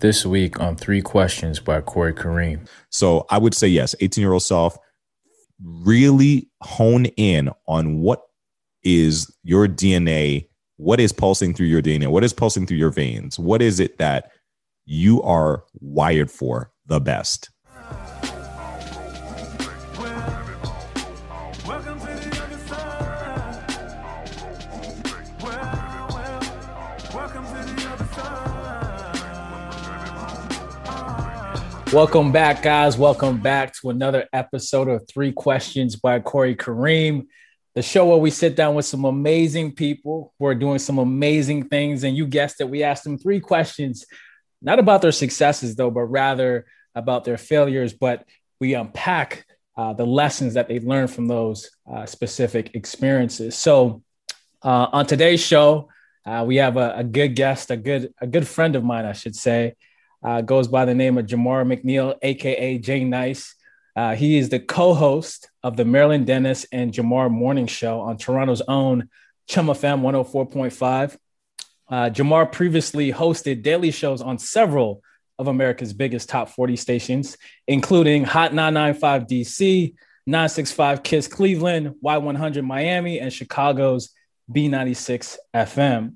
This week on Three Questions by Corey Kareem. So I would say yes, 18 year old self, really hone in on what is your DNA, what is pulsing through your DNA, what is pulsing through your veins, what is it that you are wired for the best. Welcome back, guys. Welcome back to another episode of Three Questions by Corey Kareem, the show where we sit down with some amazing people who are doing some amazing things. And you guessed it, we asked them three questions, not about their successes, though, but rather about their failures. But we unpack uh, the lessons that they learned from those uh, specific experiences. So, uh, on today's show, uh, we have a, a good guest, a good a good friend of mine, I should say uh, goes by the name of Jamar McNeil, aka Jay Nice. Uh, he is the co-host of the Marilyn Denis and Jamar Morning Show on Toronto's own Chum FM 104.5. Uh, Jamar previously hosted daily shows on several of America's biggest top 40 stations, including Hot 995 DC, 965 Kiss Cleveland, Y100 Miami, and Chicago's B96 FM.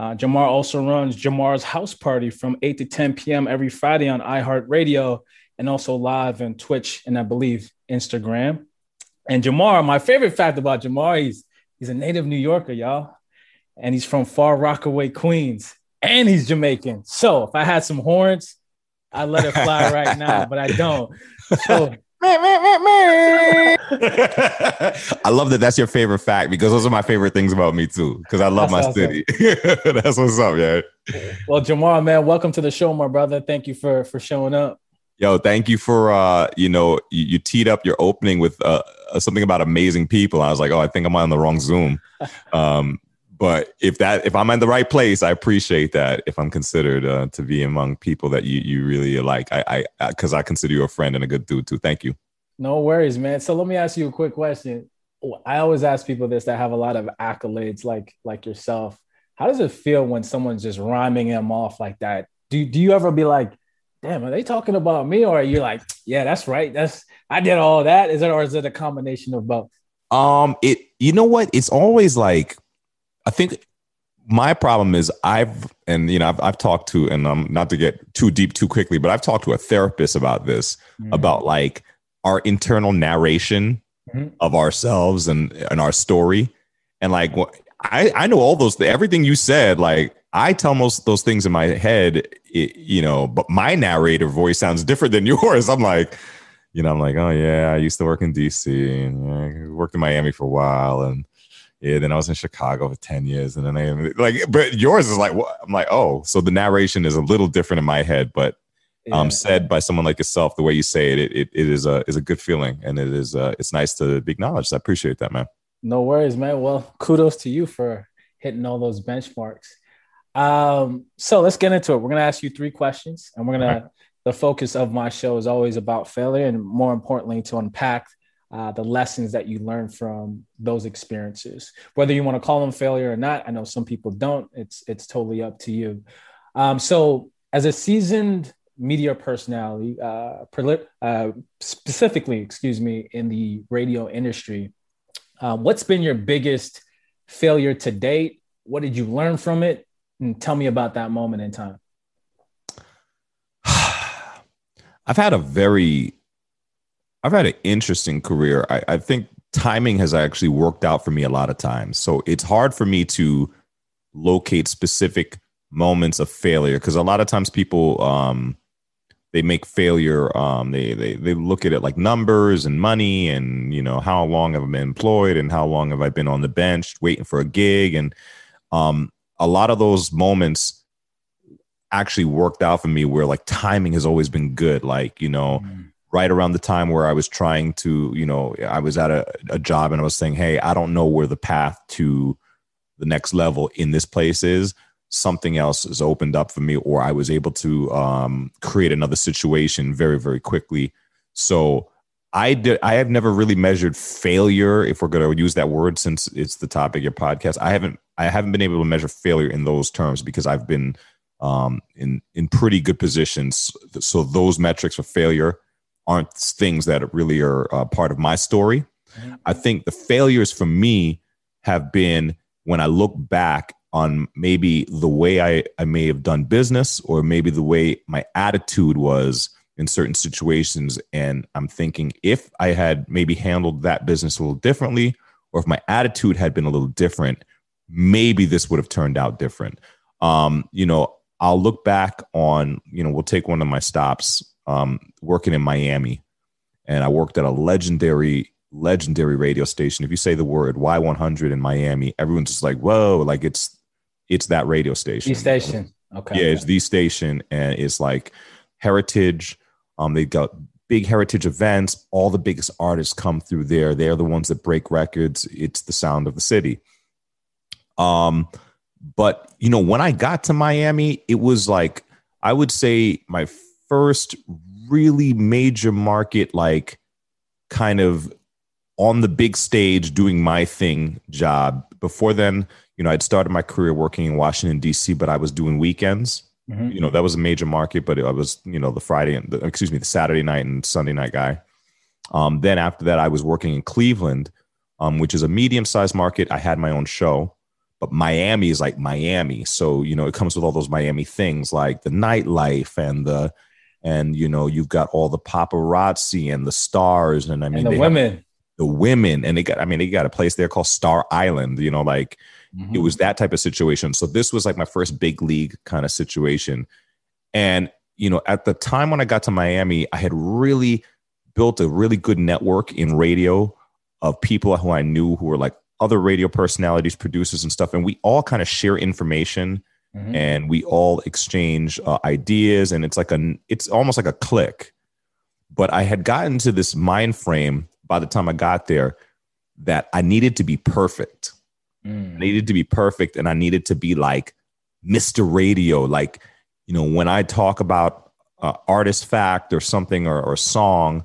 Uh, Jamar also runs Jamar's House Party from 8 to 10 p.m. every Friday on iHeartRadio and also live on Twitch and I believe Instagram. And Jamar, my favorite fact about Jamar, he's, he's a native New Yorker, y'all. And he's from Far Rockaway, Queens. And he's Jamaican. So if I had some horns, I'd let it fly right now, but I don't. So I love that that's your favorite fact because those are my favorite things about me too. Because I love that's my awesome. city. that's what's up, yeah. Well, Jamar, man, welcome to the show, my brother. Thank you for for showing up. Yo, thank you for uh, you know, you, you teed up your opening with uh, something about amazing people. I was like, oh, I think I'm on the wrong Zoom. Um, but if that if I'm in the right place, I appreciate that. If I'm considered uh, to be among people that you you really like, I I because I, I consider you a friend and a good dude too. Thank you. No worries, man. So let me ask you a quick question. I always ask people this that have a lot of accolades, like like yourself. How does it feel when someone's just rhyming them off like that? Do do you ever be like, damn, are they talking about me? Or are you like, yeah, that's right. That's I did all that. Is it or is it a combination of both? Um, it you know what? It's always like I think my problem is I've and you know I've, I've talked to and I'm um, not to get too deep too quickly, but I've talked to a therapist about this mm-hmm. about like our internal narration mm-hmm. of ourselves and and our story and like I I know all those everything you said like I tell most those things in my head it, you know but my narrator voice sounds different than yours I'm like you know I'm like oh yeah I used to work in DC and yeah, worked in Miami for a while and yeah, then I was in Chicago for 10 years. And then I like, but yours is like, what? I'm like, oh, so the narration is a little different in my head, but yeah. um, said by someone like yourself, the way you say it, it, it, it is a, is a good feeling. And it is, uh, it's nice to be acknowledged. I appreciate that, man. No worries, man. Well, kudos to you for hitting all those benchmarks. Um, so let's get into it. We're going to ask you three questions and we're going right. to, the focus of my show is always about failure and more importantly, to unpack uh, the lessons that you learn from those experiences. Whether you want to call them failure or not, I know some people don't. It's it's totally up to you. Um, so, as a seasoned media personality, uh, uh, specifically, excuse me, in the radio industry, uh, what's been your biggest failure to date? What did you learn from it? And tell me about that moment in time. I've had a very I've had an interesting career. I, I think timing has actually worked out for me a lot of times. So it's hard for me to locate specific moments of failure because a lot of times people um, they make failure um, they, they they look at it like numbers and money and you know how long have I been employed and how long have I been on the bench waiting for a gig and um, a lot of those moments actually worked out for me where like timing has always been good like you know mm right around the time where I was trying to, you know, I was at a, a job and I was saying, hey, I don't know where the path to the next level in this place is. Something else has opened up for me, or I was able to um, create another situation very, very quickly. So I did. I have never really measured failure, if we're going to use that word, since it's the topic of your podcast. I haven't. I haven't been able to measure failure in those terms because I've been um, in in pretty good positions. So those metrics for failure aren't things that really are uh, part of my story. Mm-hmm. I think the failures for me have been when I look back on maybe the way I, I may have done business or maybe the way my attitude was in certain situations. And I'm thinking if I had maybe handled that business a little differently, or if my attitude had been a little different, maybe this would have turned out different. Um, you know, I'll look back on, you know, we'll take one of my stops um, working in Miami. And I worked at a legendary, legendary radio station. If you say the word Y100 in Miami, everyone's just like, whoa, like it's it's that radio station. The station. Okay. Yeah, it's the station. And it's like heritage. Um, they got big heritage events. All the biggest artists come through there. They're the ones that break records. It's the sound of the city. Um, but you know, when I got to Miami, it was like I would say my first really major market, like kind of on the big stage doing my thing job. Before then, you know, I'd started my career working in Washington D.C., but I was doing weekends. Mm-hmm. You know, that was a major market, but I was, you know, the Friday and the, excuse me, the Saturday night and Sunday night guy. Um, then after that, I was working in Cleveland, um, which is a medium sized market. I had my own show, but Miami is like Miami. So, you know, it comes with all those Miami things like the nightlife and the, and, you know, you've got all the paparazzi and the stars. And I mean, and the women, the women, and they got, I mean, they got a place there called Star Island, you know, like, Mm-hmm. It was that type of situation. So this was like my first big league kind of situation. And, you know, at the time when I got to Miami, I had really built a really good network in radio of people who I knew who were like other radio personalities, producers, and stuff. And we all kind of share information mm-hmm. and we all exchange uh, ideas. And it's like a, it's almost like a clique. But I had gotten to this mind frame by the time I got there that I needed to be perfect. Mm. I needed to be perfect and I needed to be like Mr. Radio. Like, you know, when I talk about uh, artist fact or something or, or song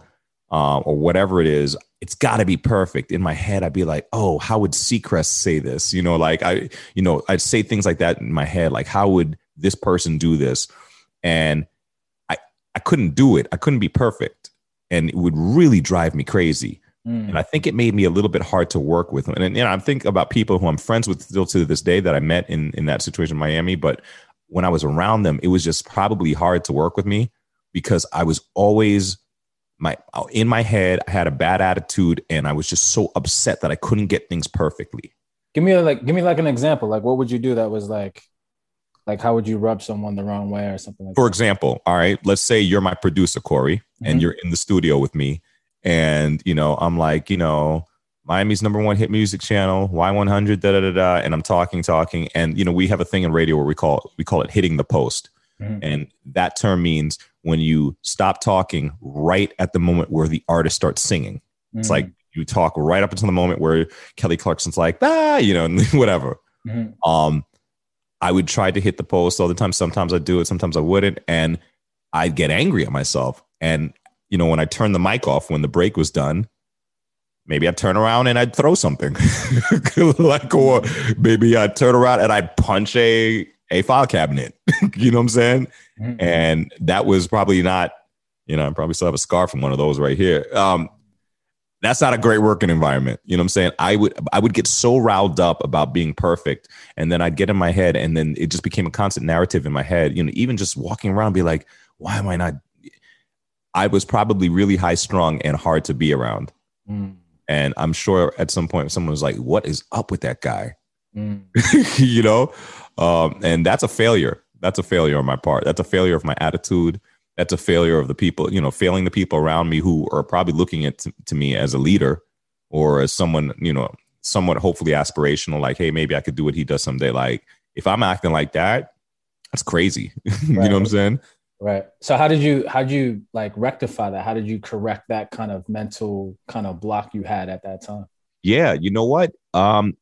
uh, or whatever it is, it's got to be perfect. In my head, I'd be like, oh, how would Seacrest say this? You know, like I, you know, I'd say things like that in my head, like how would this person do this? And I, I couldn't do it. I couldn't be perfect, and it would really drive me crazy. Mm. And I think it made me a little bit hard to work with. And, and you know, I'm thinking about people who I'm friends with still to this day that I met in, in that situation in Miami. But when I was around them, it was just probably hard to work with me because I was always my in my head, I had a bad attitude and I was just so upset that I couldn't get things perfectly. Give me a, like give me like an example. Like what would you do that was like like how would you rub someone the wrong way or something like For that? example, all right, let's say you're my producer, Corey, mm-hmm. and you're in the studio with me and, you know, I'm like, you know, Miami's number one hit music channel, Y100, da da da da. And I'm talking, talking. And, you know, we have a thing in radio where we call we call it hitting the post. Mm-hmm. And that term means when you stop talking right at the moment where the artist starts singing. Mm-hmm. It's like you talk right up until the moment where Kelly Clarkson's like, ah, you know, whatever. Mm-hmm. Um, I would try to hit the post all the time. Sometimes I'd do it, sometimes I wouldn't. And I'd get angry at myself. And you know, when I turned the mic off when the break was done, maybe I'd turn around and I'd throw something. like, or maybe I'd turn around and I'd punch a, a file cabinet. you know what I'm saying? Mm-hmm. And that was probably not, you know, I probably still have a scar from one of those right here. Um, that's not a great working environment. You know what I'm saying? I would I would get so riled up about being perfect. And then I'd get in my head and then it just became a constant narrative in my head. You know, even just walking around, be like, why am I not I was probably really high strung and hard to be around. Mm. And I'm sure at some point someone was like, "What is up with that guy?" Mm. you know, um, and that's a failure. That's a failure on my part. That's a failure of my attitude. That's a failure of the people. You know, failing the people around me who are probably looking at t- to me as a leader or as someone you know, somewhat hopefully aspirational. Like, hey, maybe I could do what he does someday. Like, if I'm acting like that, that's crazy. you know what I'm saying? Right. So how did you how did you like rectify that? How did you correct that kind of mental kind of block you had at that time? Yeah, you know what? Um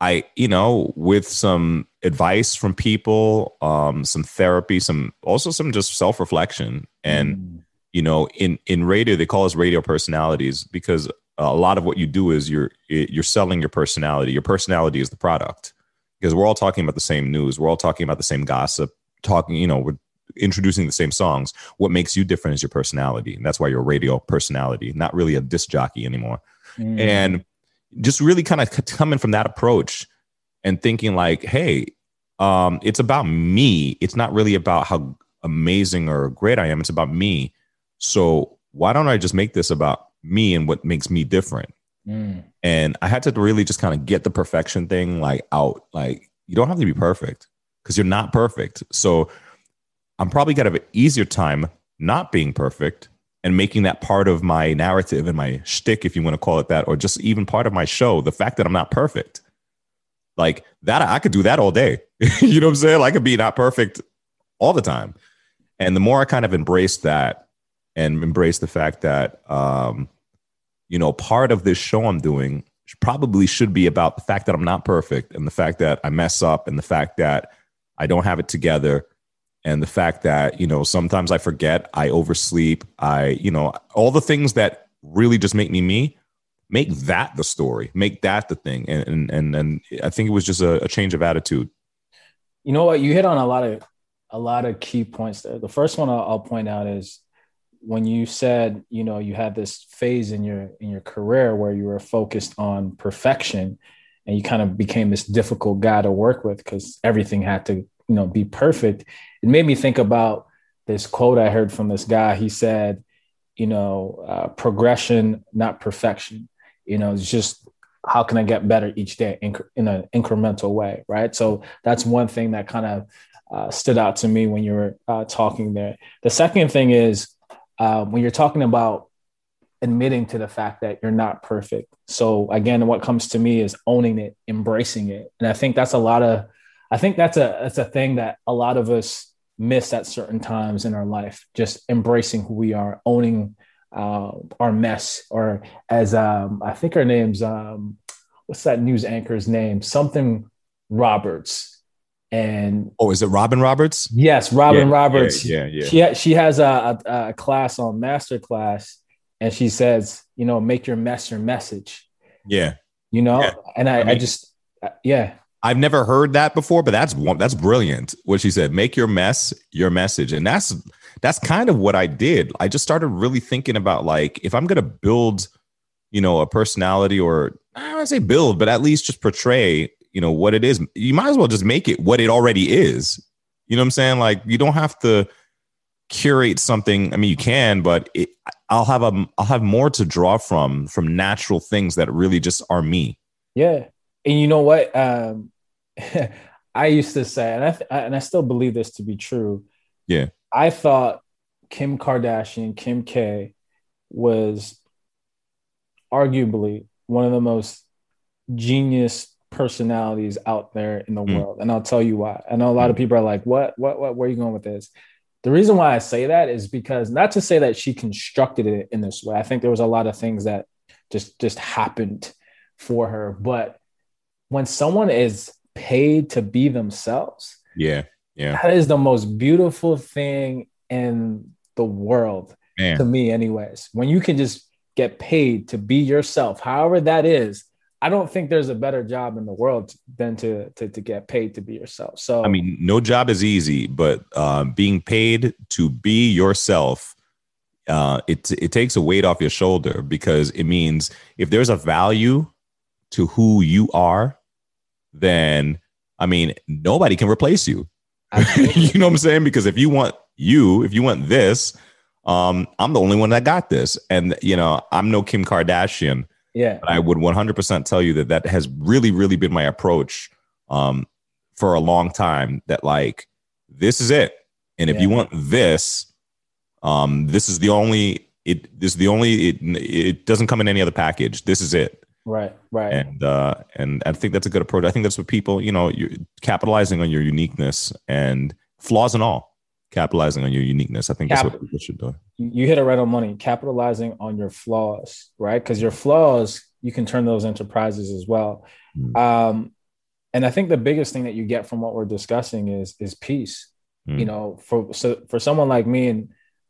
I, you know, with some advice from people, um, some therapy, some also some just self-reflection. And, mm. you know, in in radio, they call us radio personalities because a lot of what you do is you're you're selling your personality. Your personality is the product because we're all talking about the same news. We're all talking about the same gossip talking, you know, we're introducing the same songs. What makes you different is your personality. And that's why you're a radio personality, not really a disc jockey anymore. Mm. And just really kind of coming from that approach and thinking like, hey, um, it's about me. It's not really about how amazing or great I am. It's about me. So why don't I just make this about me and what makes me different? Mm. And I had to really just kind of get the perfection thing like out. Like you don't have to be perfect because you're not perfect. So I'm probably gonna have an easier time not being perfect and making that part of my narrative and my shtick, if you want to call it that, or just even part of my show. The fact that I'm not perfect, like that, I could do that all day. you know what I'm saying? I could be not perfect all the time. And the more I kind of embrace that and embrace the fact that, um, you know, part of this show I'm doing probably should be about the fact that I'm not perfect and the fact that I mess up and the fact that I don't have it together and the fact that, you know, sometimes I forget, I oversleep, I, you know, all the things that really just make me me, make that the story, make that the thing. And and and, and I think it was just a, a change of attitude. You know what? You hit on a lot of a lot of key points there. The first one I'll, I'll point out is when you said you know you had this phase in your in your career where you were focused on perfection and you kind of became this difficult guy to work with because everything had to you know be perfect. It made me think about this quote i heard from this guy. He said you know uh, progression not perfection. You know it's just how can i get better each day in, an incremental way right? So that's one thing that kind of uh, stood out to me when you were uh, talking there. The second thing is uh, when you're talking about admitting to the fact that you're not perfect. So again, what comes to me is owning it, embracing it, and I think that's a lot of, I think that's a that's a thing that a lot of us miss at certain times in our life. Just embracing who we are, owning uh, our mess, or as um, I think her name's um, what's that news anchor's name? Something Roberts and oh, is it Robin Roberts? Yes, Robin yeah, Roberts. Yeah, yeah, yeah. She she has a, a, a, class on master class, and she says, you know, make your mess your message. Yeah, you know, yeah. and I, I, mean, I just uh, yeah. I've never heard that before, but that's one that's brilliant. What she said, make your mess your message, and that's that's kind of what I did. I just started really thinking about like if I'm gonna build, you know, a personality or I don't want to say build, but at least just portray you know what it is. You might as well just make it what it already is. You know what i'm saying? Like you don't have to curate something. I mean you can but it, i'll have a i'll have more to draw from from natural things that really just are me. Yeah and you know what um i used to say and i and i still believe this to be true yeah i thought kim kardashian kim k was arguably one of the most genius personalities out there in the mm. world. And I'll tell you why. I know a lot mm. of people are like, what, what, what, where are you going with this? The reason why I say that is because not to say that she constructed it in this way. I think there was a lot of things that just just happened for her. But when someone is paid to be themselves, yeah, yeah, that is the most beautiful thing in the world Man. to me, anyways. When you can just get paid to be yourself, however that is, I don't think there's a better job in the world than to to, to get paid to be yourself. So I mean, no job is easy, but uh, being paid to be yourself, uh, it it takes a weight off your shoulder because it means if there's a value to who you are, then I mean, nobody can replace you. you know what I'm saying? Because if you want you, if you want this, um, I'm the only one that got this, and you know, I'm no Kim Kardashian yeah. But I would 100% tell you that that has really, really been my approach um, for a long time. That like, this is it. And if yeah. you want this, um, this is the only, it, this is the only, it, it doesn't come in any other package. This is it. Right. Right. And, uh, and I think that's a good approach. I think that's what people, you know, you're capitalizing on your uniqueness and flaws and all capitalizing on your uniqueness. I think Cap- that's what people should do. You hit it right on money, capitalizing on your flaws, right? Because your flaws, you can turn those into prizes as well. Mm. Um, and I think the biggest thing that you get from what we're discussing is is peace. Mm. You know, for so for someone like me, and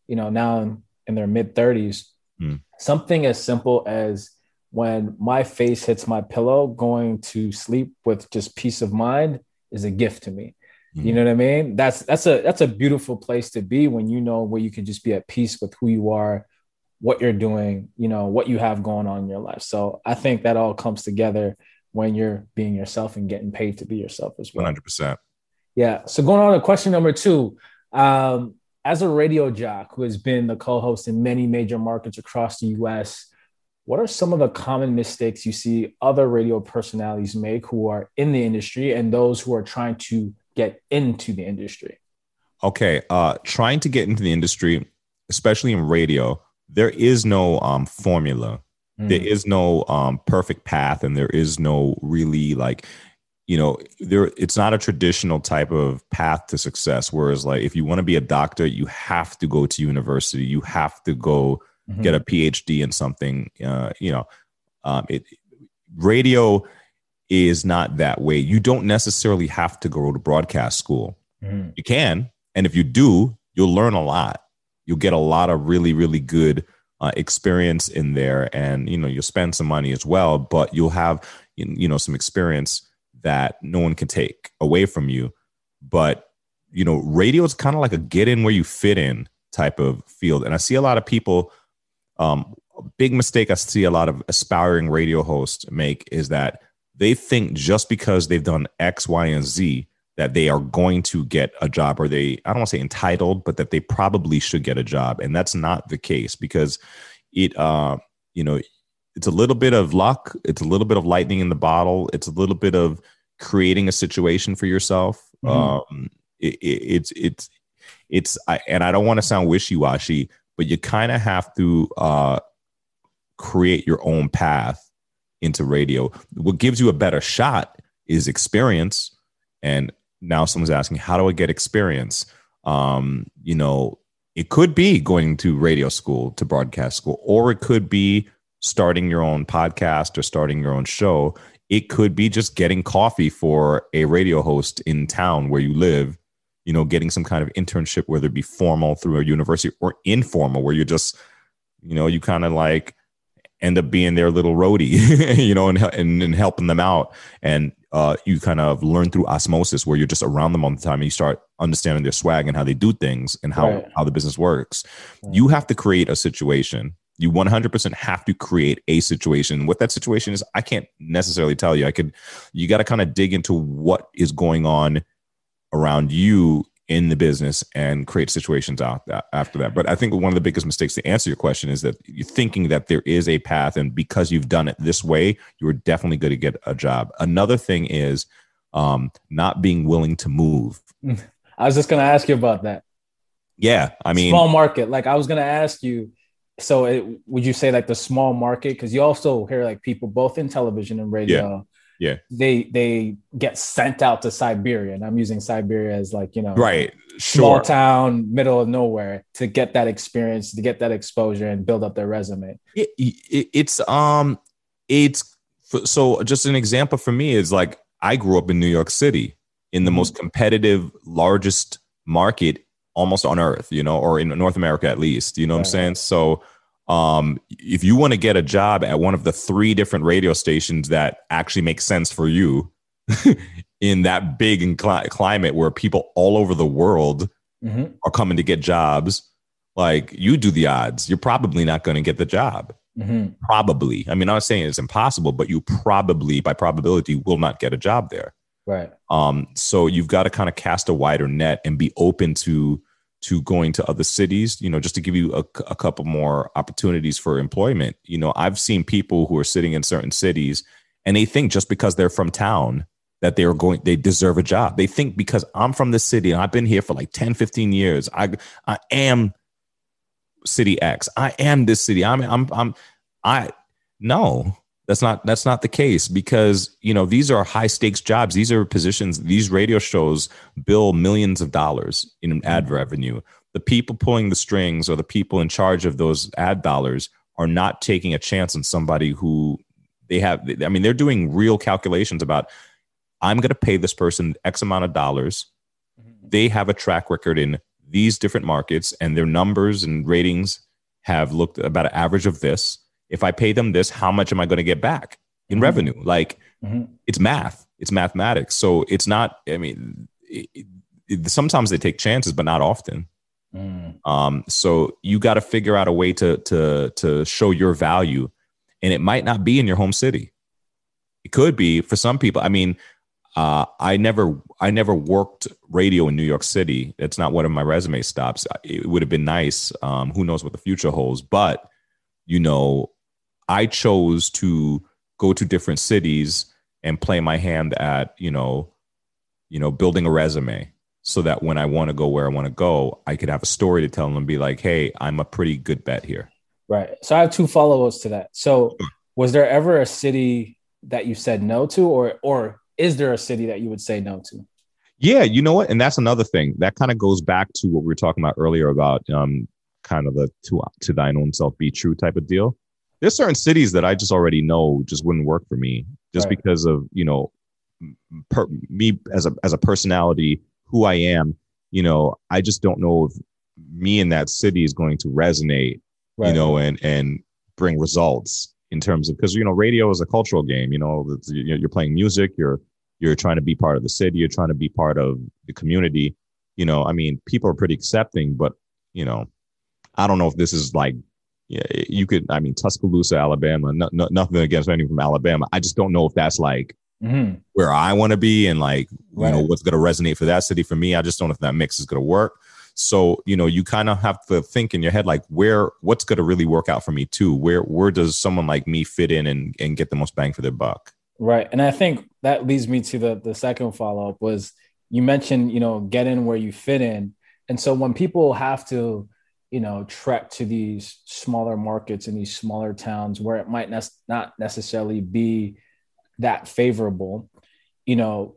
you know now in, in their mid thirties, mm. something as simple as when my face hits my pillow, going to sleep with just peace of mind is a gift to me Mm-hmm. You know what I mean? That's that's a that's a beautiful place to be when you know where you can just be at peace with who you are, what you're doing, you know, what you have going on in your life. So I think that all comes together when you're being yourself and getting paid to be yourself as well. 100%. Yeah. So going on to question number two, um, as a radio jock who has been the co-host in many major markets across the US, what are some of the common mistakes you see other radio personalities make who are in the industry and those who are trying to get into the industry? Okay, uh, trying to get into the industry, especially in radio, there is no um, formula. Mm. There is no um, perfect path, and there is no really like you know there it's not a traditional type of path to success whereas like if you want to be a doctor you have to go to university you have to go mm-hmm. get a phd in something uh, you know um, it radio is not that way you don't necessarily have to go to broadcast school mm-hmm. you can and if you do you'll learn a lot you'll get a lot of really really good uh, experience in there and you know you'll spend some money as well but you'll have you know some experience that no one can take away from you. But, you know, radio is kind of like a get in where you fit in type of field. And I see a lot of people, um, a big mistake I see a lot of aspiring radio hosts make is that they think just because they've done X, Y, and Z that they are going to get a job or they, I don't want to say entitled, but that they probably should get a job. And that's not the case because it, uh, you know, it's a little bit of luck. It's a little bit of lightning in the bottle. It's a little bit of creating a situation for yourself. Mm-hmm. Um, it, it, it's it's it's I, and I don't want to sound wishy washy, but you kind of have to uh, create your own path into radio. What gives you a better shot is experience. And now someone's asking, how do I get experience? Um, you know, it could be going to radio school, to broadcast school, or it could be starting your own podcast or starting your own show. It could be just getting coffee for a radio host in town where you live, you know, getting some kind of internship, whether it be formal through a university or informal, where you're just, you know, you kind of like end up being their little roadie, you know, and, and, and helping them out. And uh, you kind of learn through osmosis where you're just around them all the time and you start understanding their swag and how they do things and how, right. how the business works. You have to create a situation you 100% have to create a situation. What that situation is, I can't necessarily tell you. I could, you got to kind of dig into what is going on around you in the business and create situations out that, after that. But I think one of the biggest mistakes to answer your question is that you're thinking that there is a path, and because you've done it this way, you are definitely going to get a job. Another thing is um, not being willing to move. I was just going to ask you about that. Yeah, I mean, small market. Like I was going to ask you so it, would you say like the small market because you also hear like people both in television and radio yeah. Yeah they they get sent out to siberia and i'm using siberia as like you know right sure. small town middle of nowhere to get that experience to get that exposure and build up their resume it, it, it's um it's so just an example for me is like i grew up in new york city in the mm-hmm. most competitive largest market almost on earth, you know, or in North America at least. You know what I'm saying? So um, if you want to get a job at one of the three different radio stations that actually make sense for you in that big and cl- climate where people all over the world mm-hmm. are coming to get jobs, like you do the odds, you're probably not going to get the job. Mm-hmm. Probably. I mean, I'm not saying it's impossible, but you probably, by probability, will not get a job there. Right. Um, so you've got to kind of cast a wider net and be open to to going to other cities, you know, just to give you a, a couple more opportunities for employment. You know, I've seen people who are sitting in certain cities and they think just because they're from town that they are going they deserve a job. They think because I'm from the city and I've been here for like 10, 15 years, I I am city X. I am this city. I'm I'm I'm I no. That's not that's not the case because you know these are high stakes jobs. These are positions. These radio shows bill millions of dollars in ad mm-hmm. revenue. The people pulling the strings or the people in charge of those ad dollars are not taking a chance on somebody who they have. I mean, they're doing real calculations about. I'm going to pay this person X amount of dollars. Mm-hmm. They have a track record in these different markets, and their numbers and ratings have looked about an average of this if I pay them this, how much am I going to get back in mm-hmm. revenue? Like mm-hmm. it's math, it's mathematics. So it's not, I mean, it, it, sometimes they take chances, but not often. Mm. Um, so you got to figure out a way to to to show your value, and it might not be in your home city. It could be for some people. I mean, uh, I never I never worked radio in New York City. It's not one of my resume stops. It would have been nice. Um, who knows what the future holds? But you know, I chose to go to different cities and play my hand at you know, you know, building a resume so that when I want to go where I want to go, I could have a story to tell them and be like, hey, I'm a pretty good bet here. Right. So I have two follow ups to that. So was there ever a city that you said no to, or or is there a city that you would say no to? Yeah, you know what? And that's another thing that kind of goes back to what we were talking about earlier about um, kind of the to, to thine own self be true type of deal. There's certain cities that I just already know just wouldn't work for me just right. because of, you know, per, me as a as a personality who I am, you know, I just don't know if me in that city is going to resonate, right. you know, and and bring results in terms of because you know radio is a cultural game. You know, you're playing music, you're you're trying to be part of the city, you're trying to be part of the community. You know, I mean, people are pretty accepting, but you know, I don't know if this is like yeah, you could. I mean, Tuscaloosa, Alabama. No, no, nothing against anyone from Alabama. I just don't know if that's like mm-hmm. where I want to be and like, right. you know, what's going to resonate for that city for me. I just don't know if that mix is going to work. So, you know, you kind of have to think in your head, like where, what's going to really work out for me too? Where, where does someone like me fit in and, and get the most bang for their buck? Right. And I think that leads me to the, the second follow up was you mentioned, you know, get in where you fit in. And so when people have to, you know, trek to these smaller markets in these smaller towns where it might ne- not necessarily be that favorable. You know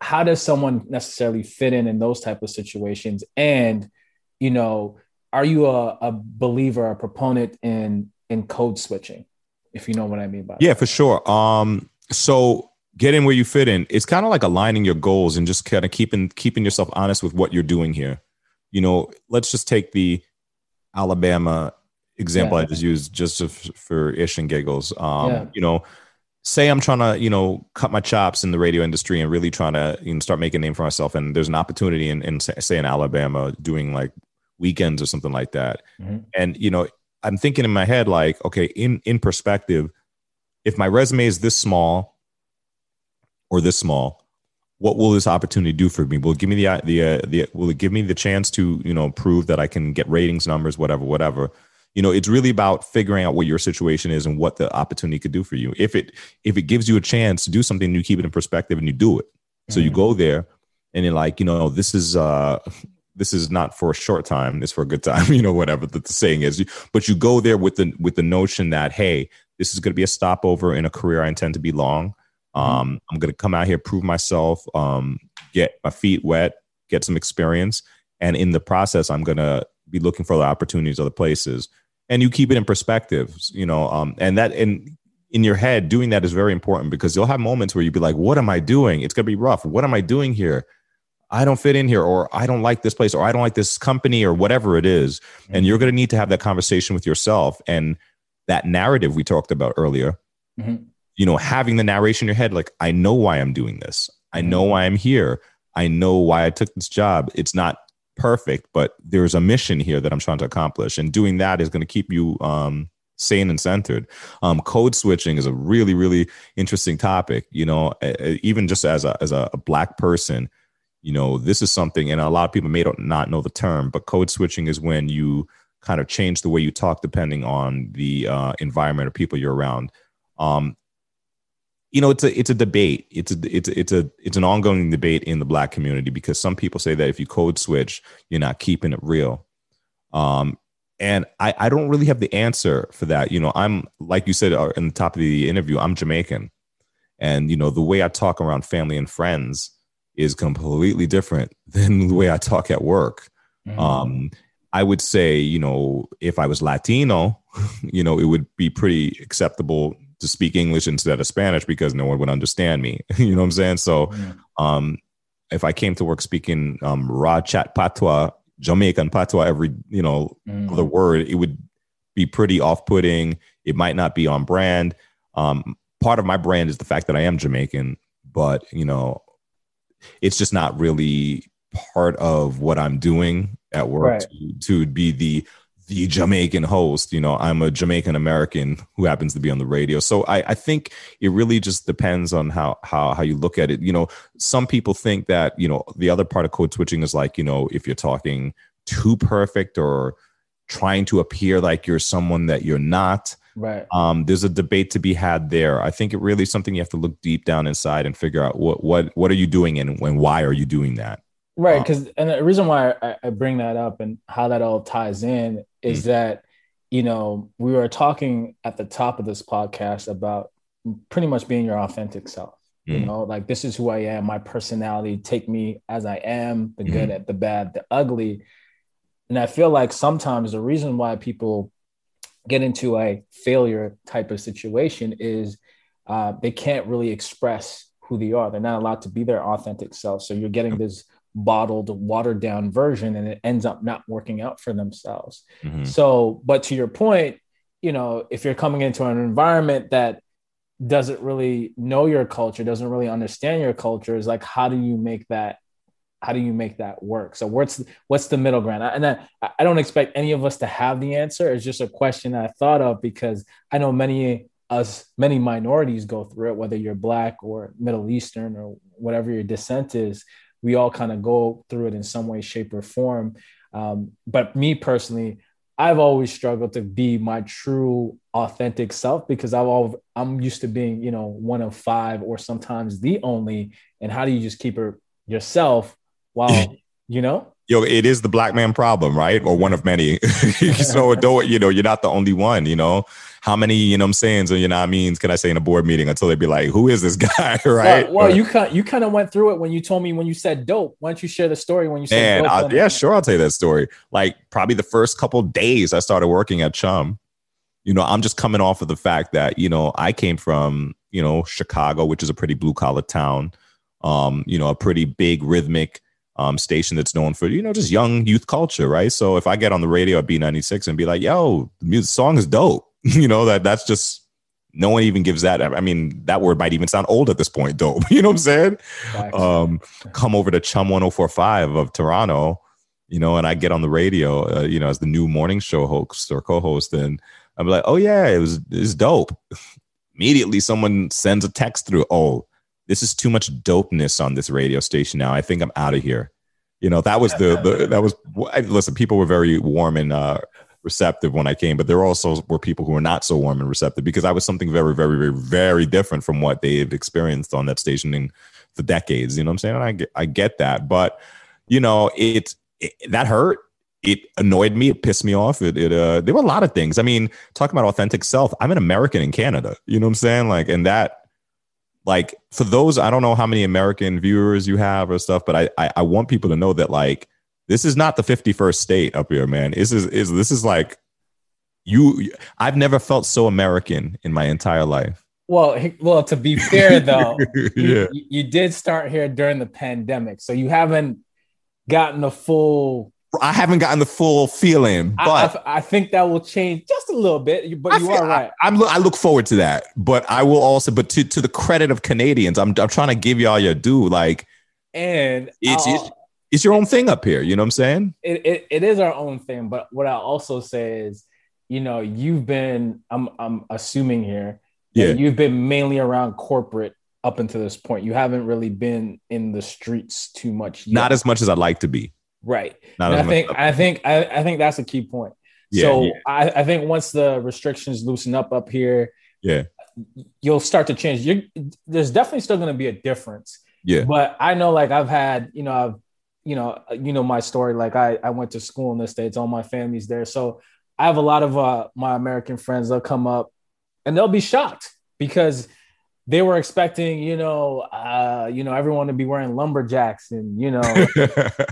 how does someone necessarily fit in in those type of situations? And you know are you a, a believer a proponent in in code switching if you know what i mean by yeah that. for sure. Um so getting where you fit in it's kind of like aligning your goals and just kind of keeping keeping yourself honest with what you're doing here you know let's just take the alabama example yeah. i just used just for ish and giggles um yeah. you know say I'm trying to, you know, cut my chops in the radio industry and really trying to, you know, start making a name for myself. And there's an opportunity in, in say in Alabama doing like weekends or something like that. Mm-hmm. And, you know, I'm thinking in my head, like, okay, in, in perspective, if my resume is this small or this small, what will this opportunity do for me? Will it give me the, the, uh, the, will it give me the chance to, you know, prove that I can get ratings numbers, whatever, whatever you know it's really about figuring out what your situation is and what the opportunity could do for you if it if it gives you a chance to do something you keep it in perspective and you do it so mm-hmm. you go there and you're like you know this is uh this is not for a short time it's for a good time you know whatever the, the saying is but you go there with the with the notion that hey this is going to be a stopover in a career i intend to be long. Um i'm going to come out here prove myself um get my feet wet get some experience and in the process i'm going to be looking for the opportunities, other places, and you keep it in perspective. You know, um, and that and in your head, doing that is very important because you'll have moments where you'll be like, "What am I doing? It's gonna be rough. What am I doing here? I don't fit in here, or I don't like this place, or I don't like this company, or whatever it is." Mm-hmm. And you're gonna need to have that conversation with yourself and that narrative we talked about earlier. Mm-hmm. You know, having the narration in your head, like, I know why I'm doing this. I know mm-hmm. why I'm here. I know why I took this job. It's not perfect, but there's a mission here that I'm trying to accomplish, and doing that is going to keep you um, sane and centered. Um, code switching is a really, really interesting topic. You know, even just as a as a, black person, you know, this is something, and a lot of people may not know the term, but code switching is when you kind of change the way you talk depending on the uh, environment or people you're around. Um, you know it's a it's a debate. It's a it's a, it's a it's an ongoing debate in the black community because some people say that if you code switch you're not keeping it real. Um and i i don't really have the answer for that. You know i'm like you said uh, in the top of the interview i'm jamaican. And you know the way i talk around family and friends is completely different than the way i talk at work. Mm-hmm. um i would say you know if i was latino you know it would be pretty acceptable to speak English instead of Spanish because no one would understand me. you know what I'm saying? So, um, if I came to work speaking um, raw chat patois, Jamaican patois, every you know mm. other word, it would be pretty off-putting. It might not be on brand. Um, part of my brand is the fact that I am Jamaican, but you know, it's just not really part of what I'm doing at work Right. to, to be the the Jamaican host. You know, I'm a Jamaican American who happens to be on the radio. So I, I think it really just depends on how how how you look at it. You know, some people think that, you know, the other part of code switching is like, you know, if you're talking too perfect or trying to appear like you're someone that you're not Right. um, there's a debate to be had there. I think it really is something you have to look deep down inside and figure out what what what are you doing and when why are you doing that. Right. Um, Because, and the reason why I, I bring that up and how that all ties in is that, you know, we were talking at the top of this podcast about pretty much being your authentic self. You Mm. know, like this is who I am, my personality, take me as I am, the good, at the bad, the ugly. And I feel like sometimes the reason why people get into a failure type of situation is uh, they can't really express who they are. They're not allowed to be their authentic self. So you're getting this bottled, watered down version, and it ends up not working out for themselves. Mhm. So, but to your point, you know, if you're coming into an environment that doesn't really know your culture, doesn't really understand your culture, is like, how do you make that? How do you make that work? So what's what's the middle ground? And I, I don't expect any of us to have the answer. It's just a question I thought of because I know many us many minorities go through it, whether you're black or Middle Eastern or whatever your descent is. We all kind of go through it in some way, shape, or form. Um, but me personally, I've always struggled to be my true authentic self because I've all I'm used to being, you know, one of five or sometimes the only. And how do you just keep it yourself while, you know? Yo, it is the black man problem, right? Or one of many. so don't you know, you're not the only one, you know. How many, you know I'm saying, so you know what I mean, can I say in a board meeting until they be like, who is this guy? right. Well, well you kind you kind of went through it when you told me when you said dope. Why don't you share the story when you said dope? I'll, yeah, sure. I'll tell you that story. Like probably the first couple days I started working at Chum, you know, I'm just coming off of the fact that, you know, I came from, you know, Chicago, which is a pretty blue collar town, um, you know, a pretty big rhythmic um, station that's known for, you know, just young youth culture, right? So if I get on the radio at B96 and be like, yo, the music song is dope, you know, that that's just, no one even gives that. I mean, that word might even sound old at this point, dope. You know what I'm saying? Um, come over to Chum 1045 of Toronto, you know, and I get on the radio, uh, you know, as the new morning show host or co-host, and I'm like, oh yeah, it was it's dope. Immediately, someone sends a text through. Oh, this is too much dopeness on this radio station now. I think I'm out of here. You know, that was the, the that was I- listen. People were very warm and uh, receptive when I came, but there also were people who were not so warm and receptive because I was something very, very, very, very different from what they've experienced on that station in for decades. You know what I'm saying? And I get, I get that, but you know, it, it that hurt. It annoyed me. It pissed me off. It, it uh, there were a lot of things. I mean, talking about authentic self. I'm an American in Canada. You know what I'm saying? Like, and that, like, for those, I don't know how many American viewers you have or stuff, but I, I, I want people to know that like this is not the 51st state up here, man. This is is this is like you. I've never felt so American in my entire life. well, well, to be fair though, you, yeah. you, you did start here during the pandemic, so you haven't gotten the full. I haven't gotten the full feeling, but I, I think that will change just a little bit, but I you feel- are right. I, am I look forward to that, but I will also, but to, to the credit of Canadians, I'm, I'm trying to give y'all your due. Like and it's, I'll- it's it's your own thing up here. You know what I'm saying? it, it, it is our own thing. But what I also say is, you know, you've been, I'm, I'm assuming here, Yeah. you've been mainly around corporate up until this point. You haven't really been in the streets too much. Yet. Not as much as I'd like to be. Right. Not I think. I think, I, I think that's a key point. Yeah, so yeah. I, I think once the restrictions loosen up up here, Yeah. you'll start to change. you there's definitely still going to be a difference. Yeah. But I know, like I've had, you know, I've, you know, you know my story. Like I, I went to school in the states. All my family's there, so I have a lot of uh, my American friends. They'll come up, and they'll be shocked because they were expecting, you know, uh, you know, everyone to be wearing lumberjacks and you know,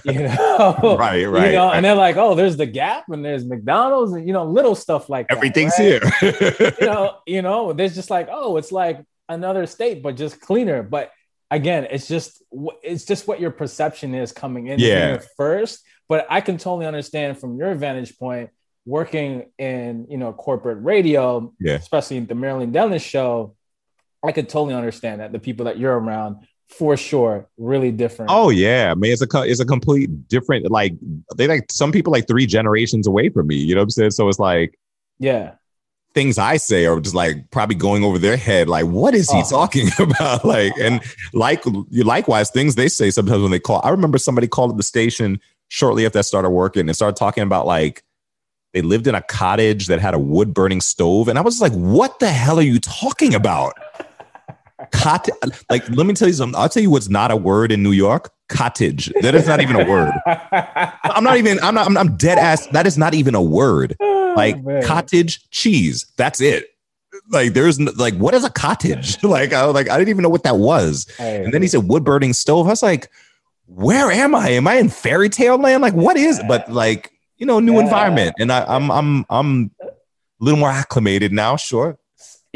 you know, right, you right. know, right. and they're like, oh, there's the Gap and there's McDonald's and you know, little stuff like that, Everything's right? here. you know, you know, there's just like, oh, it's like another state, but just cleaner. But again, it's just it's just what your perception is coming in Yeah. here first. But I can totally understand from your vantage point, working in you know corporate radio, Yeah. especially the Marilyn Denis show. I could totally understand that the people that you're around for sure, really different. Oh yeah, I mean it's a it's a complete different. Like they like some people like three generations away from me. You know what I'm saying? So it's like yeah, things I say are just like probably going over their head. Like, what is he oh. talking about? Like, and like you likewise, things they say sometimes when they call. I remember somebody called at the station shortly after I started working and started talking about like they lived in a cottage that had a wood burning stove, and I was like, what the hell are you talking about? Cottage, like, let me tell you something. I'll tell you what's not a word in New York. Cottage. That is not even a word. I'm not even. I'm not. I'm, I'm dead ass. That is not even a word. Oh, like oh, cottage cheese. That's it. Like there's like what is a cottage? like I was like I didn't even know what that was. Hey, and then he said wood burning stove. I was like, where am I? Am I in fairy tale land? Like what is? But like you know, new yeah. environment, and I, I'm I'm I'm a little more acclimated now. Sure.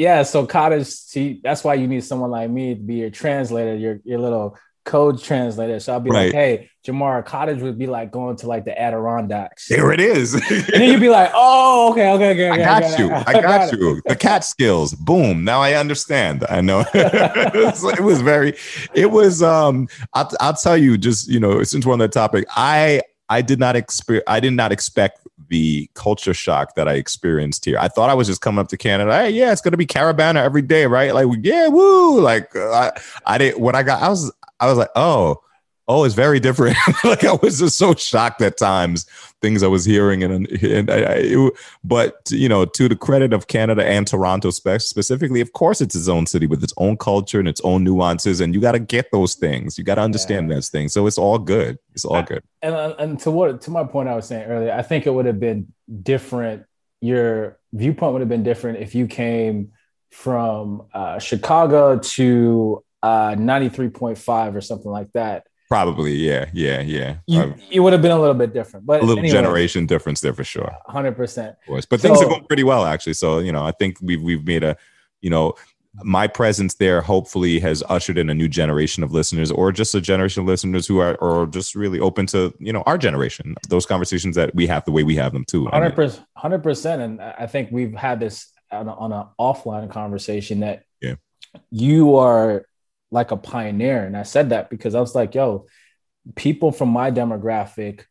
Yeah, so cottage. See, that's why you need someone like me to be your translator, your your little code translator. So I'll be right. like, hey, Jamar, cottage would be like going to like the Adirondacks. There it is. and then you'd be like, oh, okay, okay, okay. I got, I got you. I, I got, got you. The Catskills. Boom. Now I understand. I know. it, was, it, was, very, it was, um, I'll, I'll tell you just, you know, since we're on that topic, I, I did not expect, I did not expect the culture shock that I experienced here. I thought I was just coming up to Canada. Hey, yeah, it's gonna be Caribana every day, right? Like, yeah, woo! Like, uh, I, I didn't. When I got, I was, I was like, oh, oh, it's very different. like I was just so shocked at times things I was hearing, and and I, I it, but you know, to the credit of Canada and Toronto spe- specifically, of course, it's its own city with its own culture and its own nuances, and you got to get those things. You got to understand yeah. those things. So it's all good. It's all good. And and to what to my point I was saying earlier, I think it would have been different. Your viewpoint would have been different if you came from uh, Chicago to uh, 93.5 or something like that. Probably, yeah, yeah, yeah. You, um, it would have been a little bit different, but a little anyway, generation difference there for sure. Hundred percent. Of course, But so, things are going pretty well actually. So you know, I think we've we've made a, you know, my presence there hopefully has ushered in a new generation of listeners, or just a generation of listeners who are or just really open to you know our generation, those conversations that we have the way we have them too. Hundred percent, hundred percent, and I think we've had this on, on an offline conversation that yeah. you are like a pioneer. And I said that because I was like, yo, people from my demographic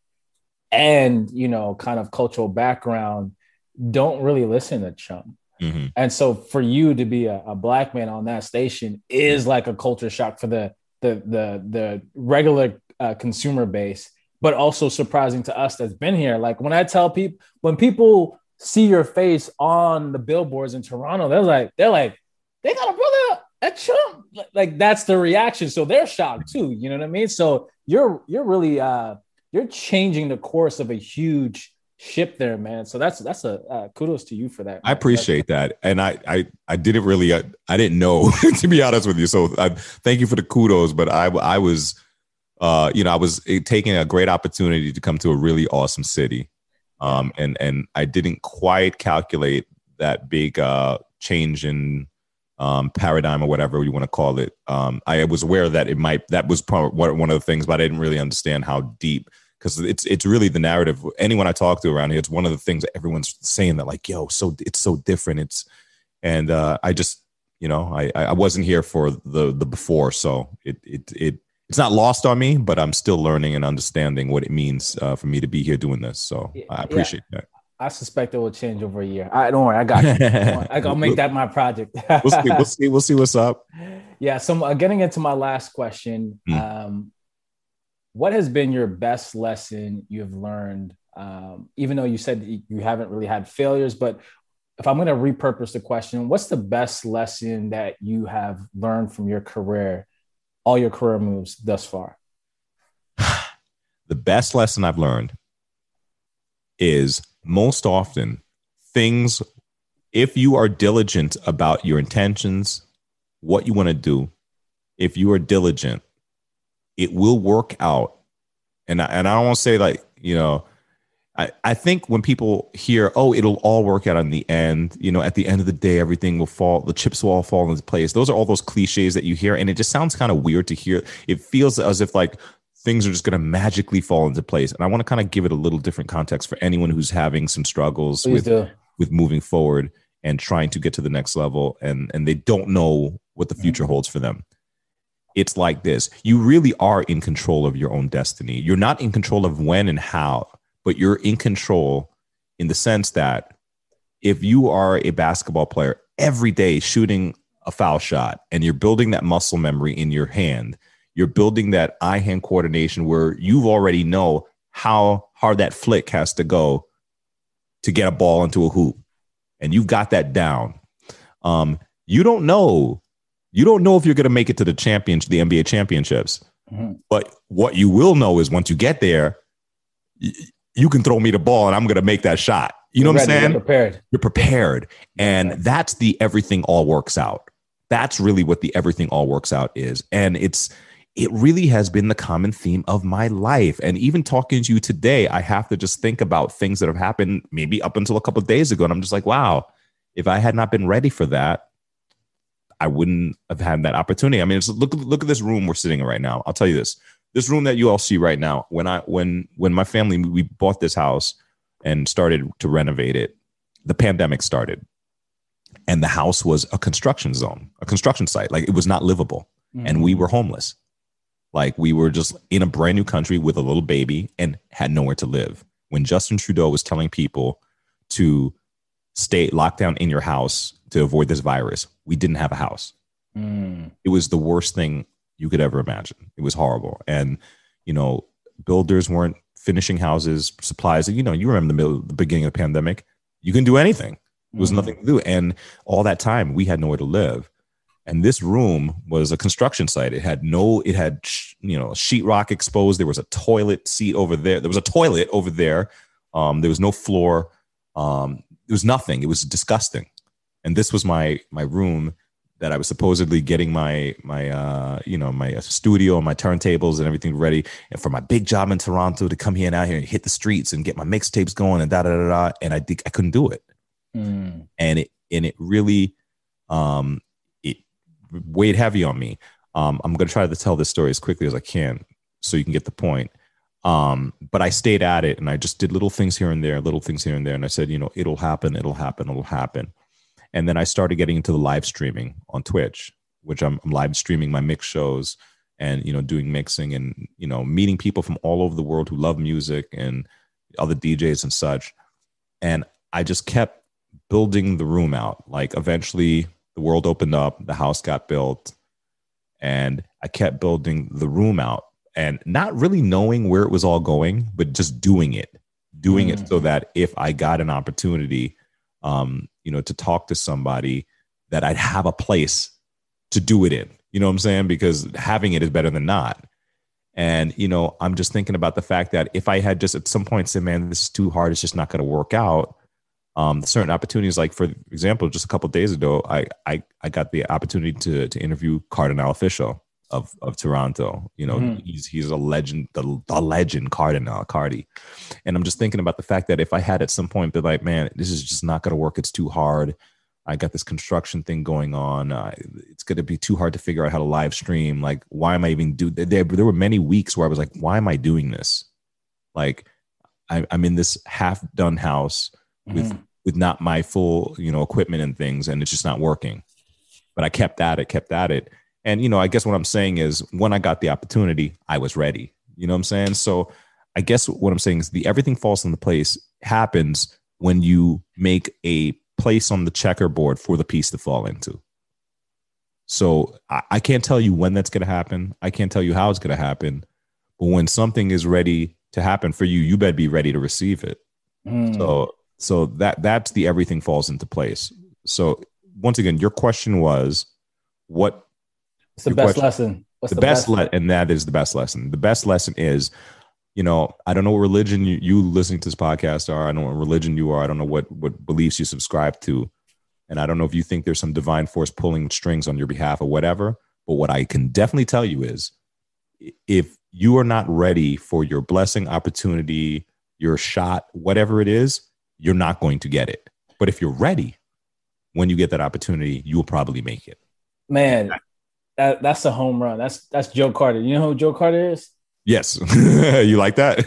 and, you know, kind of cultural background don't really listen to Chum. Mm-hmm. And so for you to be a, a, black man on that station is like a culture shock for the the the the regular uh, consumer base, but also surprising to us that's been here. Like when I tell people when people see your face on the billboards in Toronto, they're like they're like they got a brother Trump. Like that's the reaction. So they're shocked too. You know what I mean? So you're you're really uh you're changing the course of a huge ship there, man. So that's that's a uh, kudos to you for that. Man. I appreciate that, and I I I didn't really I, I didn't know to be honest with you. So I thank you for the kudos, but I I was uh you know I was eh, taking a great opportunity to come to a really awesome city, um and and I didn't quite calculate that big uh change in um, paradigm or whatever you want to call it. Um, I was aware that it might that was probably one of the things, but I didn't really understand how deep because it's it's really the narrative. Anyone I talk to around here, it's one of the things that everyone's saying that like, yo, so it's so different. It's and uh, I just you know I I wasn't here for the the before, so it it it it's not lost on me, but I'm still learning and understanding what it means uh, for me to be here doing this. So I appreciate yeah. that. I suspect it will change over a year. I don't worry, I got you. I gotta make that my project. we'll see. We'll see. We'll see what's up. Yeah. So uh, getting into my last question, mm. um, what has been your best lesson you've learned? Um, even though you said you haven't really had failures, but if I'm going to repurpose the question, what's the best lesson that you have learned from your career, all your career moves thus far? the best lesson I've learned is most often things, if you are diligent about your intentions, what you want to do, if you are diligent, it will work out. And I, and I don't want to say like, you know, I, I think when people hear, oh, it'll all work out in the end, you know, at the end of the day, everything will fall, the chips will all fall into place. Those are all those cliches that you hear. And it just sounds kind of weird to hear. It feels as if like things are just going to magically fall into place. And I want to kind of give it a little different context for anyone who's having some struggles Please with do. with moving forward and trying to get to the next level and and they don't know what the future mm-hmm. holds for them. it's like this you really are in control of your own destiny. You're not in control of when and how, but you're in control in the sense that if you are a basketball player every day shooting a foul shot and you're building that muscle memory in your hand, you're building that eye hand coordination where you've already know how hard that flick has to go to get a ball into a hoop. And you've got that down. Um, you don't know. You don't know if you're going to make it to the champion, the NBA championships. Mm-hmm. But what you will know is once you get there, y- you can throw me the ball and I'm going to make that shot. You know what I'm saying? You're prepared. You're prepared. And that's the everything all works out. That's really what the everything all works out is. And it's, it really has been the common theme of my life. And even talking to you today, I have to just think about things that have happened maybe up until a couple of days ago. And I'm just like, wow, if I had not been ready for that, I wouldn't have had that opportunity. I mean, look look at this room we're sitting in right now. I'll tell you this: this room that you all see right now. When I when when my family we bought this house and started to renovate it, the pandemic started, and the house was a construction zone, a construction site. Like it was not livable, mm-hmm. and we were homeless. Like we were just in a brand new country with a little baby and had nowhere to live. When Justin Trudeau was telling people to stay locked down in your house to avoid this virus, we didn't have a house. Mm. It was the worst thing you could ever imagine. It was horrible. And, you know, builders weren't finishing houses, supplies. You know, you remember the middle, the beginning of the pandemic. You can do anything. There was mm. nothing to do. And all that time, we had nowhere to live and this room was a construction site. It had no it had you know sheetrock exposed. There was a toilet seat over there. There was a toilet over there. Um, there was no floor. Um, there was nothing. It was disgusting. And this was my my room that I was supposedly getting my my uh, you know my studio and my turntables and everything ready, and for my big job in Toronto to come here and out here and hit the streets and get my mixtapes going and da da da da. And I think I couldn't do it, mm. and it and it really um, weighed heavy on me. Um, I'm going to try to tell this story as quickly as I can so you can get the point. Um, but I stayed at it and I just did little things here and there, little things here and there. And I said, you know, it'll happen, it'll happen, it'll happen. And then I started getting into the live streaming on Twitch, which I'm, I'm live streaming my mix shows and, you know, doing mixing and, you know, meeting people from all over the world who love music and other DJs and such. And I just kept building the room out. Like eventually the world opened up, the house got built, and I kept building the room out and not really knowing where it was all going, but just doing it, doing mm. it so that if I got an opportunity, um, you know, to talk to somebody, that I'd have a place to do it in. You know what I'm saying? Because having it is better than not. And, you know, I'm just thinking about the fact that if I had just at some point said, man, this is too hard, it's just not going to work out, um, certain opportunities. Like for example, just a couple days ago, I, I I got the opportunity to to interview Kardinal Offishall of of Toronto. You know, mm-hmm. he's he's a legend, the, the legend Kardinal Cardi. And I'm just thinking about the fact that if I had at some point been like, man, this is just not going to work. It's too hard. I got this construction thing going on. Uh, it's going to be too hard to figure out how to live stream. Like, why am I even do? There, there were many weeks where I was like, why am I doing this? Like, I, I'm in this half done house with mm-hmm. with not my full you know equipment and things and it's just not working. But i kept at it kept at it. And you know i guess what i'm saying is when i got the opportunity i was ready. You know what i'm saying? So i guess what i'm saying is the everything falls into place happens when you make a place on the checkerboard for the piece to fall into. So i, I can't tell you when that's going to happen. I can't tell you how it's going to happen. But when something is ready to happen for you you better be ready to receive it. Mm. so so that that's the everything falls into place. So once again, your question was what What's the best question, lesson? What's the, the best, best le- and that is the best lesson. The best lesson is, you know, I don't know what religion you, you listening to this podcast are. I don't know what religion you are. I don't know what what beliefs you subscribe to. And I don't know if you think there's some divine force pulling strings on your behalf or whatever. But what I can definitely tell you is if you are not ready for your blessing, opportunity, your shot, whatever it is, you're not going to get it. But if you're ready, when you get that opportunity, you will probably make it. Man, that that's a home run. That's that's Joe Carter. You know who Joe Carter is? Yes, you like that?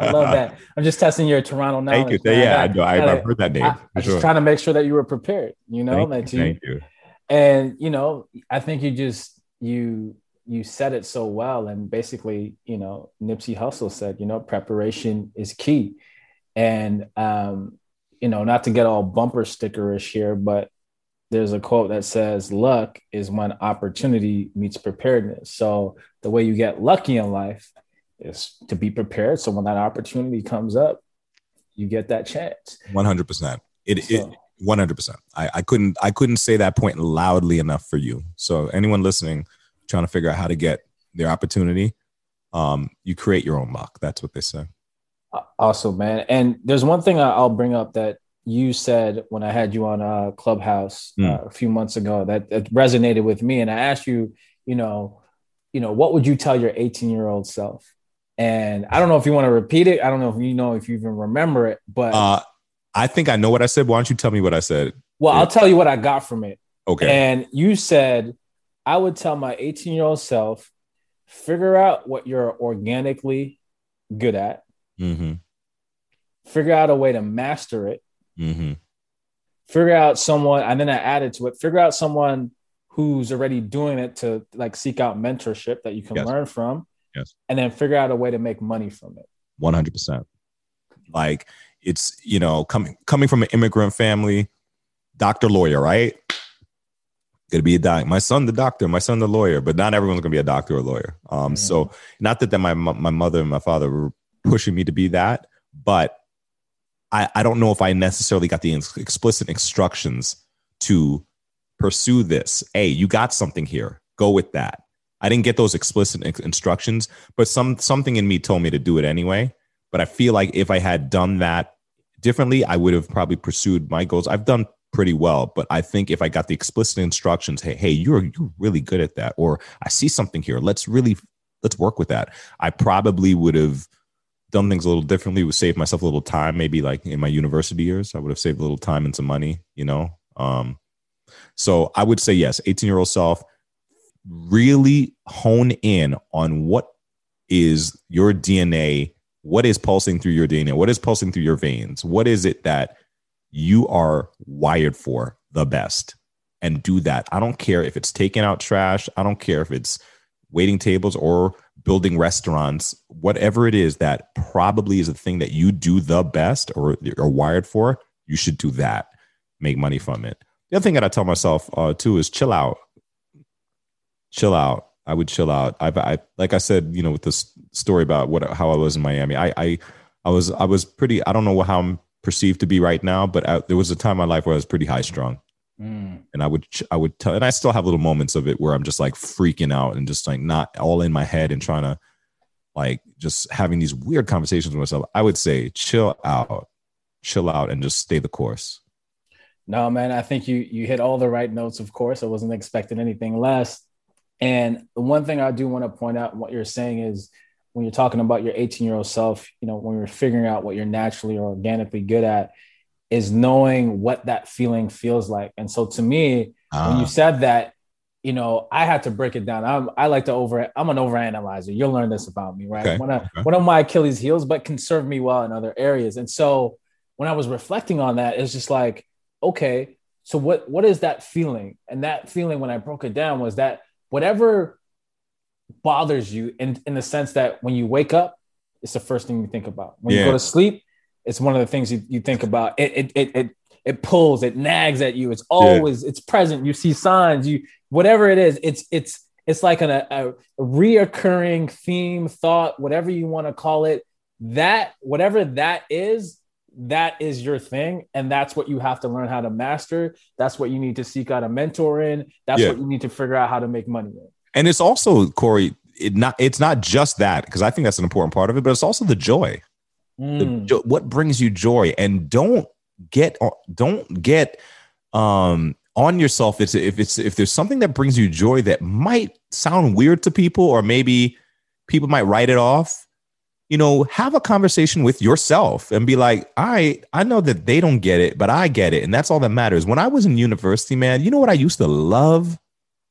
I love that. I'm just testing your Toronto knowledge. Thank you. Yeah, I. I, have heard that name. I, am sure. just trying to make sure that you were prepared. You know thank that you, you. Thank you. And you know, I think you just you you said it so well. And basically, you know, Nipsey Hussle said, you know, preparation is key. And, um, you know, not to get all bumper stickerish here, but there's a quote that says, luck is when opportunity meets preparedness. So the way you get lucky in life is to be prepared. So when that opportunity comes up, you get that chance. 100%. It, so, it 100%. I, I couldn't, I couldn't say that point loudly enough for you. So anyone listening, trying to figure out how to get their opportunity, um, you create your own luck. That's what they say. Awesome, man. And there's one thing I'll bring up that you said when I had you on uh, Clubhouse mm. uh, a few months ago that, that resonated with me, and I asked you, you know, you know, what would you tell your 18 year old self? And I don't know if you want to repeat it. I don't know if you know if you even remember it, but uh, I think I know what I said. Why don't you tell me what I said? Well, yeah. I'll tell you what I got from it. Okay. And you said I would tell my 18 year old self, figure out what you're organically good at. Mm-hmm. Figure out a way to master it. Mm-hmm. Figure out someone, and then I added to it. Figure out someone who's already doing it to like seek out mentorship that you can yes. learn from. Yes. And then figure out a way to make money from it. 100%. Like it's, you know, coming coming from an immigrant family, doctor lawyer, right? Gonna be a doc. My son, the doctor. My son, the lawyer. But not everyone's gonna be a doctor or lawyer. Um, mm-hmm. so not that that my my mother and my father were pushing me to be that, but I I don't know if I necessarily got the explicit instructions to pursue this. Hey, you got something here. Go with that. I didn't get those explicit instructions, but some something in me told me to do it anyway. But I feel like if I had done that differently, I would have probably pursued my goals. I've done pretty well, but I think if I got the explicit instructions, hey, hey, you're you're really good at that, or I see something here. Let's really let's work with that. I probably would have done things a little differently. Would save myself a little time, maybe like in my university years. I would have saved a little time and some money, you know. Um, so I would say yes, 18 year old self, really hone in on what is your DNA, what is pulsing through your DNA, what is pulsing through your veins, what is it that you are wired for the best, and do that. I don't care if it's taking out trash, I don't care if it's waiting tables or building restaurants, whatever it is that probably is the thing that you do the best or are wired for, you should do that. Make money from it. The other thing that I tell myself uh, too is chill out. Chill out. I would chill out. I, I like I said, you know, with this story about what how I was in Miami. I I, I was I was pretty. I don't know how I'm perceived to be right now, but I, there was a time in my life where I was pretty high strung. Mm. And I would, I would tell, and I still have little moments of it where I'm just like freaking out and just like not all in my head and trying to like just having these weird conversations with myself. I would say chill out, chill out, and just stay the course. No, man, I think you you hit all the right notes. Of course, I wasn't expecting anything less. And the one thing I do want to point out, what you're saying is, when you're talking about your 18 year old self, you know, when you're figuring out what you're naturally or organically good at, is knowing what that feeling feels like. And so to me, uh, when you ah. said that, you know, I had to break it down. I'm I like to over I'm an overanalyzer. You'll learn this about me, right? Okay, one of okay. one of my Achilles heels, but can serve me well in other areas. And so when I was reflecting on that, it's just like okay, so what what is that feeling? And that feeling when I broke it down was that whatever bothers you in, in the sense that when you wake up, it's the first thing you think about. When yeah. you go to sleep, it's one of the things you, you think about. It it it it, it pulls, it nags at you. It's always yeah. it's present. You see signs, you whatever it is, it's it's it's like an, a, a reoccurring theme, thought, whatever you want to call it. That whatever that is, that is your thing and that's what you have to learn how to master that's what you need to seek out a mentor in that's yeah. what you need to figure out how to make money in and it's also corey it not it's not just that because i think that's an important part of it but it's also the joy mm. the, what brings you joy and don't get don't get um on yourself it's if it's if there's something that brings you joy that might sound weird to people or maybe people might write it off you know, have a conversation with yourself and be like, I I know that they don't get it, but I get it. And that's all that matters. When I was in university, man, you know what I used to love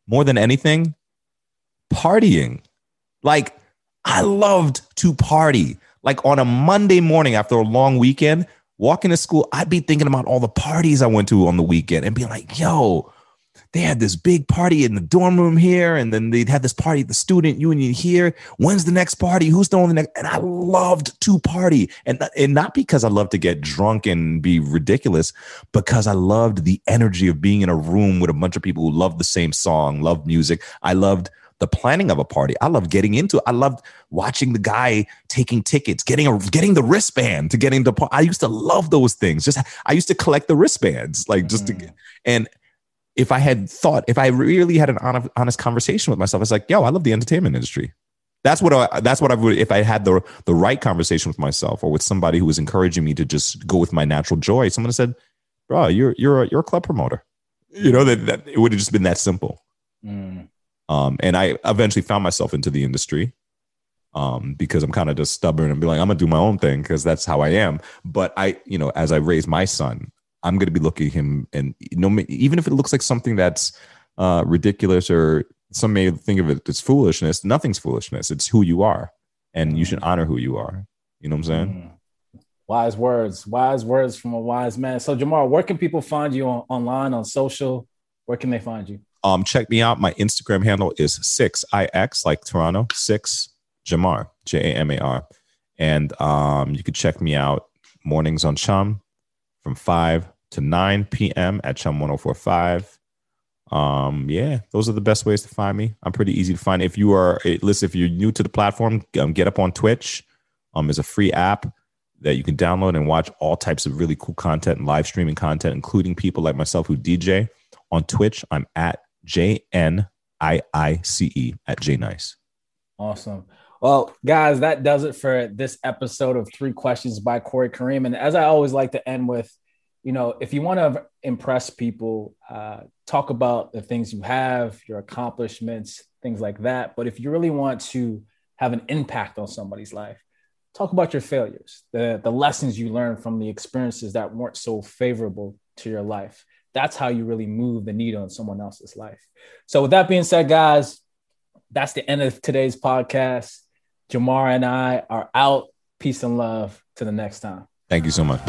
more than anything? Partying. Like, I loved to party. Like on a Monday morning after a long weekend, walking to school, I'd be thinking about all the parties I went to on the weekend and be like, yo, they had this big party in the dorm room here, and then they'd have this party at the student union here. When's the next party? Who's throwing the next? And I loved to party, and and not because I love to get drunk and be ridiculous, because I loved the energy of being in a room with a bunch of people who loved the same song, loved music. I loved the planning of a party. I love getting into it. I loved watching the guy taking tickets, getting a getting the wristband to get into. I used to love those things. Just I used to collect the wristbands, like just mm. to, and if I had thought, if I really had an honest, honest conversation with myself, it's like, yo, I love the entertainment industry. That's what I, that's what I would if I had the the right conversation with myself or with somebody who was encouraging me to just go with my natural joy. Someone said, "Bro, you're you're a, you're a club promoter." You know that, that it would have just been that simple. Mm. Um, and I eventually found myself into the industry um, because I'm kind of just stubborn and be like, I'm gonna do my own thing because that's how I am. But I, you know, as I raise my son, I'm gonna be looking at him, and you know, even if it looks like something that's uh, ridiculous or some may think of it as foolishness, nothing's foolishness. It's who you are, and you should mm. honor who you are. You know what I'm saying? Mm. Wise words, wise words from a wise man. So, Jamar, where can people find you on, online on social? Where can they find you? Um, check me out. My Instagram handle is six ix like Toronto six Jamar J A M A R, and um, you can check me out mornings on Chum from five to nine p.m. at Chum 1045. Um, yeah, those are the best ways to find me. I'm pretty easy to find. If you are, eh, listen, if you're new to the platform, um, get up on Twitch. Um, is a free app that you can download and watch all types of really cool content and live streaming content, including people like myself who DJ on Twitch. I'm at J N I I C E at J Nice. Awesome. Well, guys, that does it for this episode of Three Questions by Corey Kareem. And as I always like to end with, you know, if you want to impress people, uh, talk about the things you have, your accomplishments, things like that. But if you really want to have an impact on somebody's life, talk about your failures, the, the lessons you learned from the experiences that weren't so favorable to your life that's how you really move the needle in someone else's life. So, with that being said, guys, that's the end of today's podcast. Jamar and I are out. Peace and love to the next time. Thank you so much.